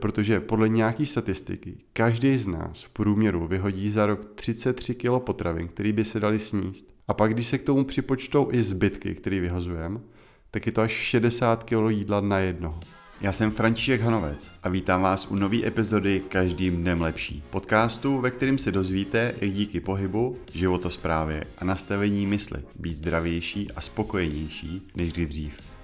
Protože podle nějaký statistiky každý z nás v průměru vyhodí za rok 33 kg potravin, který by se dali sníst. A pak, když se k tomu připočtou i zbytky, který vyhazujeme, tak je to až 60 kg jídla na jednoho. Já jsem František Hanovec a vítám vás u nové epizody Každým dnem lepší. Podcastu, ve kterém se dozvíte, jak díky pohybu, životosprávě a nastavení mysli být zdravější a spokojenější než kdy dřív.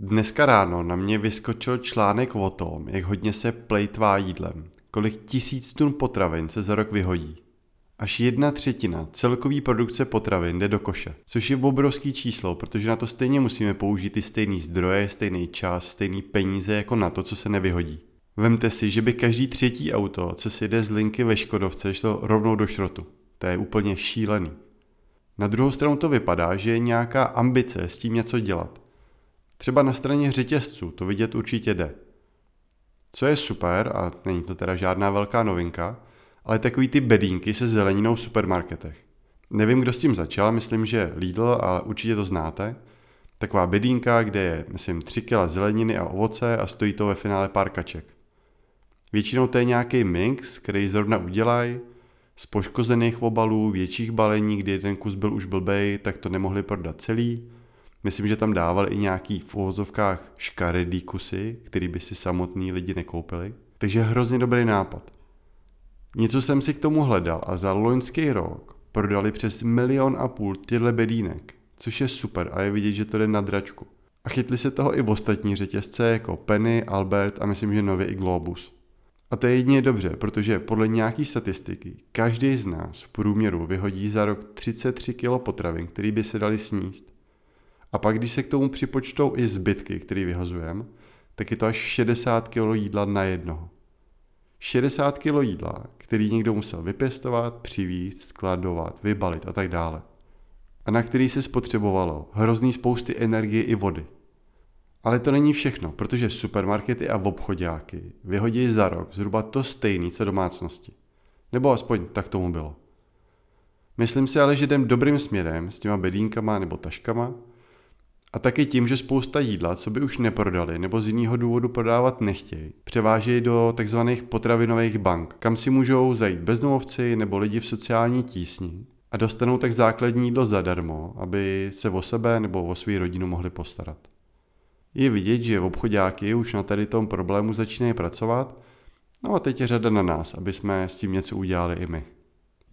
Dneska ráno na mě vyskočil článek o tom, jak hodně se plejtvá jídlem, kolik tisíc tun potravin se za rok vyhodí. Až jedna třetina celkový produkce potravin jde do koše, což je obrovský číslo, protože na to stejně musíme použít ty stejný zdroje, stejný čas, stejný peníze jako na to, co se nevyhodí. Vemte si, že by každý třetí auto, co si jde z linky ve Škodovce, šlo rovnou do šrotu. To je úplně šílený. Na druhou stranu to vypadá, že je nějaká ambice s tím něco dělat – Třeba na straně řetězců to vidět určitě jde. Co je super, a není to teda žádná velká novinka, ale takový ty bedínky se zeleninou v supermarketech. Nevím, kdo s tím začal, myslím, že Lidl, ale určitě to znáte. Taková bedínka, kde je, myslím, 3 kg zeleniny a ovoce a stojí to ve finále pár kaček. Většinou to je nějaký mix, který zrovna udělají, z poškozených obalů, větších balení, kdy jeden kus byl už blbej, tak to nemohli prodat celý. Myslím, že tam dávali i nějaký v uvozovkách škaredý kusy, který by si samotní lidi nekoupili. Takže hrozně dobrý nápad. Něco jsem si k tomu hledal a za loňský rok prodali přes milion a půl tyhle bedínek, což je super a je vidět, že to jde na dračku. A chytli se toho i v ostatní řetězce jako Penny, Albert a myslím, že nově i Globus. A to je jedině dobře, protože podle nějaký statistiky každý z nás v průměru vyhodí za rok 33 kg potravin, který by se dali sníst. A pak, když se k tomu připočtou i zbytky, které vyhazujeme, tak je to až 60 kg jídla na jednoho. 60 kg jídla, který někdo musel vypěstovat, přivízt, skladovat, vybalit a tak dále. A na který se spotřebovalo hrozný spousty energie i vody. Ale to není všechno, protože supermarkety a obchodáky vyhodí za rok zhruba to stejný, co domácnosti. Nebo aspoň tak tomu bylo. Myslím si ale, že jdem dobrým směrem s těma bedínkama nebo taškama a taky tím, že spousta jídla, co by už neprodali nebo z jiného důvodu prodávat nechtějí, převážejí do tzv. potravinových bank, kam si můžou zajít bezdomovci nebo lidi v sociální tísni a dostanou tak základní jídlo zadarmo, aby se o sebe nebo o svou rodinu mohli postarat. Je vidět, že obchodáky už na tady tom problému začínají pracovat, no a teď je řada na nás, aby jsme s tím něco udělali i my.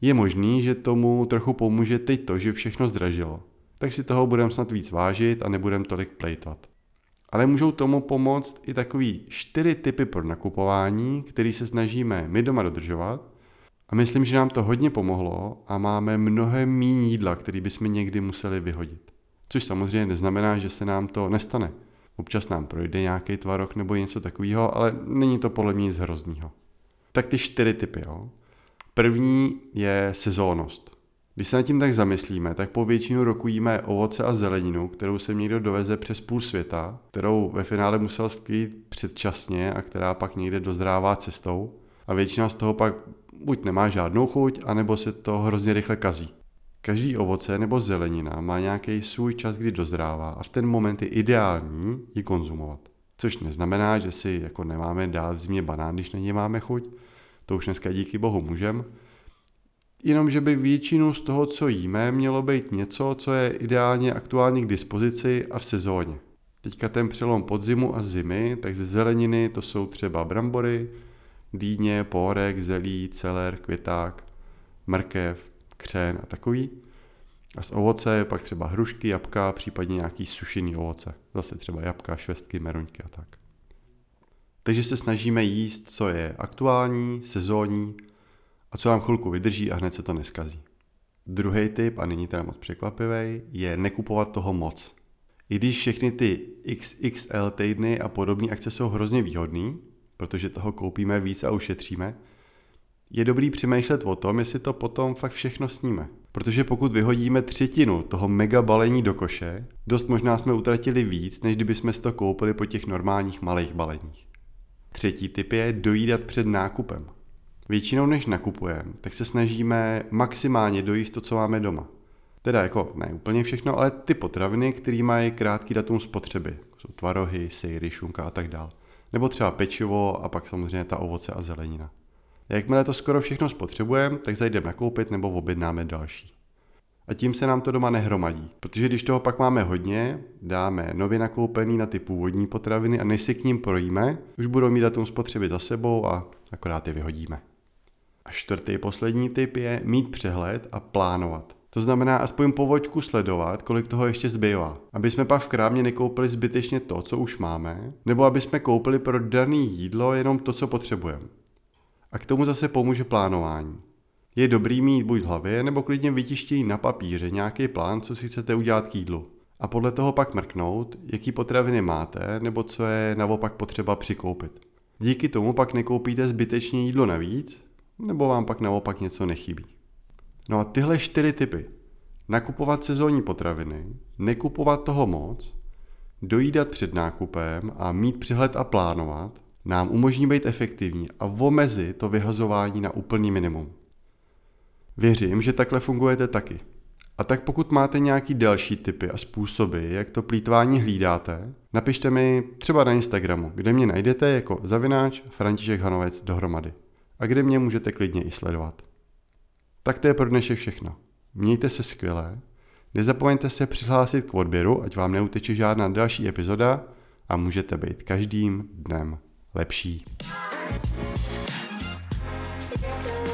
Je možný, že tomu trochu pomůže teď to, že všechno zdražilo tak si toho budeme snad víc vážit a nebudeme tolik plejtvat. Ale můžou tomu pomoct i takový čtyři typy pro nakupování, který se snažíme my doma dodržovat. A myslím, že nám to hodně pomohlo a máme mnohem méně jídla, který bychom někdy museli vyhodit. Což samozřejmě neznamená, že se nám to nestane. Občas nám projde nějaký tvarok nebo něco takového, ale není to podle mě nic hroznýho. Tak ty čtyři typy. Jo. První je sezónnost. Když se nad tím tak zamyslíme, tak po většinu roku jíme ovoce a zeleninu, kterou se někdo doveze přes půl světa, kterou ve finále musel sklít předčasně a která pak někde dozrává cestou. A většina z toho pak buď nemá žádnou chuť, anebo se to hrozně rychle kazí. Každý ovoce nebo zelenina má nějaký svůj čas, kdy dozrává a v ten moment je ideální ji konzumovat. Což neznamená, že si jako nemáme dát v zimě banán, když na ně máme chuť. To už dneska díky bohu můžeme jenom že by většinu z toho, co jíme, mělo být něco, co je ideálně aktuálně k dispozici a v sezóně. Teďka ten přelom podzimu a zimy, tak ze zeleniny to jsou třeba brambory, dýně, pohorek, zelí, celer, květák, mrkev, křen a takový. A z ovoce je pak třeba hrušky, jabka, případně nějaký sušený ovoce. Zase třeba jabka, švestky, meruňky a tak. Takže se snažíme jíst, co je aktuální, sezónní a co nám chvilku vydrží a hned se to neskazí. Druhý typ, a není teda moc překvapivý, je nekupovat toho moc. I když všechny ty XXL týdny a podobné akce jsou hrozně výhodný, protože toho koupíme víc a ušetříme, je dobrý přemýšlet o tom, jestli to potom fakt všechno sníme. Protože pokud vyhodíme třetinu toho mega balení do koše, dost možná jsme utratili víc, než kdyby jsme to koupili po těch normálních malých baleních. Třetí typ je dojídat před nákupem. Většinou než nakupujeme, tak se snažíme maximálně dojíst to, co máme doma. Teda jako ne úplně všechno, ale ty potraviny, které mají krátký datum spotřeby. Jako jsou tvarohy, sejry, šunka a tak dál. Nebo třeba pečivo a pak samozřejmě ta ovoce a zelenina. Jakmile to skoro všechno spotřebujeme, tak zajdeme nakoupit nebo objednáme další. A tím se nám to doma nehromadí, protože když toho pak máme hodně, dáme nově nakoupený na ty původní potraviny a než si k ním projíme, už budou mít datum spotřeby za sebou a akorát je vyhodíme. A čtvrtý poslední typ je mít přehled a plánovat. To znamená aspoň po vočku sledovat, kolik toho ještě zbývá. Aby jsme pak v krámě nekoupili zbytečně to, co už máme, nebo aby jsme koupili pro daný jídlo jenom to, co potřebujeme. A k tomu zase pomůže plánování. Je dobrý mít buď v hlavě, nebo klidně vytištění na papíře nějaký plán, co si chcete udělat k jídlu. A podle toho pak mrknout, jaký potraviny máte, nebo co je naopak potřeba přikoupit. Díky tomu pak nekoupíte zbytečně jídlo navíc, nebo vám pak naopak něco nechybí. No a tyhle čtyři typy. Nakupovat sezónní potraviny, nekupovat toho moc, dojídat před nákupem a mít přehled a plánovat, nám umožní být efektivní a omezit to vyhazování na úplný minimum. Věřím, že takhle fungujete taky. A tak pokud máte nějaký další typy a způsoby, jak to plítvání hlídáte, napište mi třeba na Instagramu, kde mě najdete jako zavináč František Hanovec dohromady a kde mě můžete klidně i sledovat. Tak to je pro dnešek všechno. Mějte se skvěle, nezapomeňte se přihlásit k odběru, ať vám neuteče žádná další epizoda a můžete být každým dnem lepší. Thank you.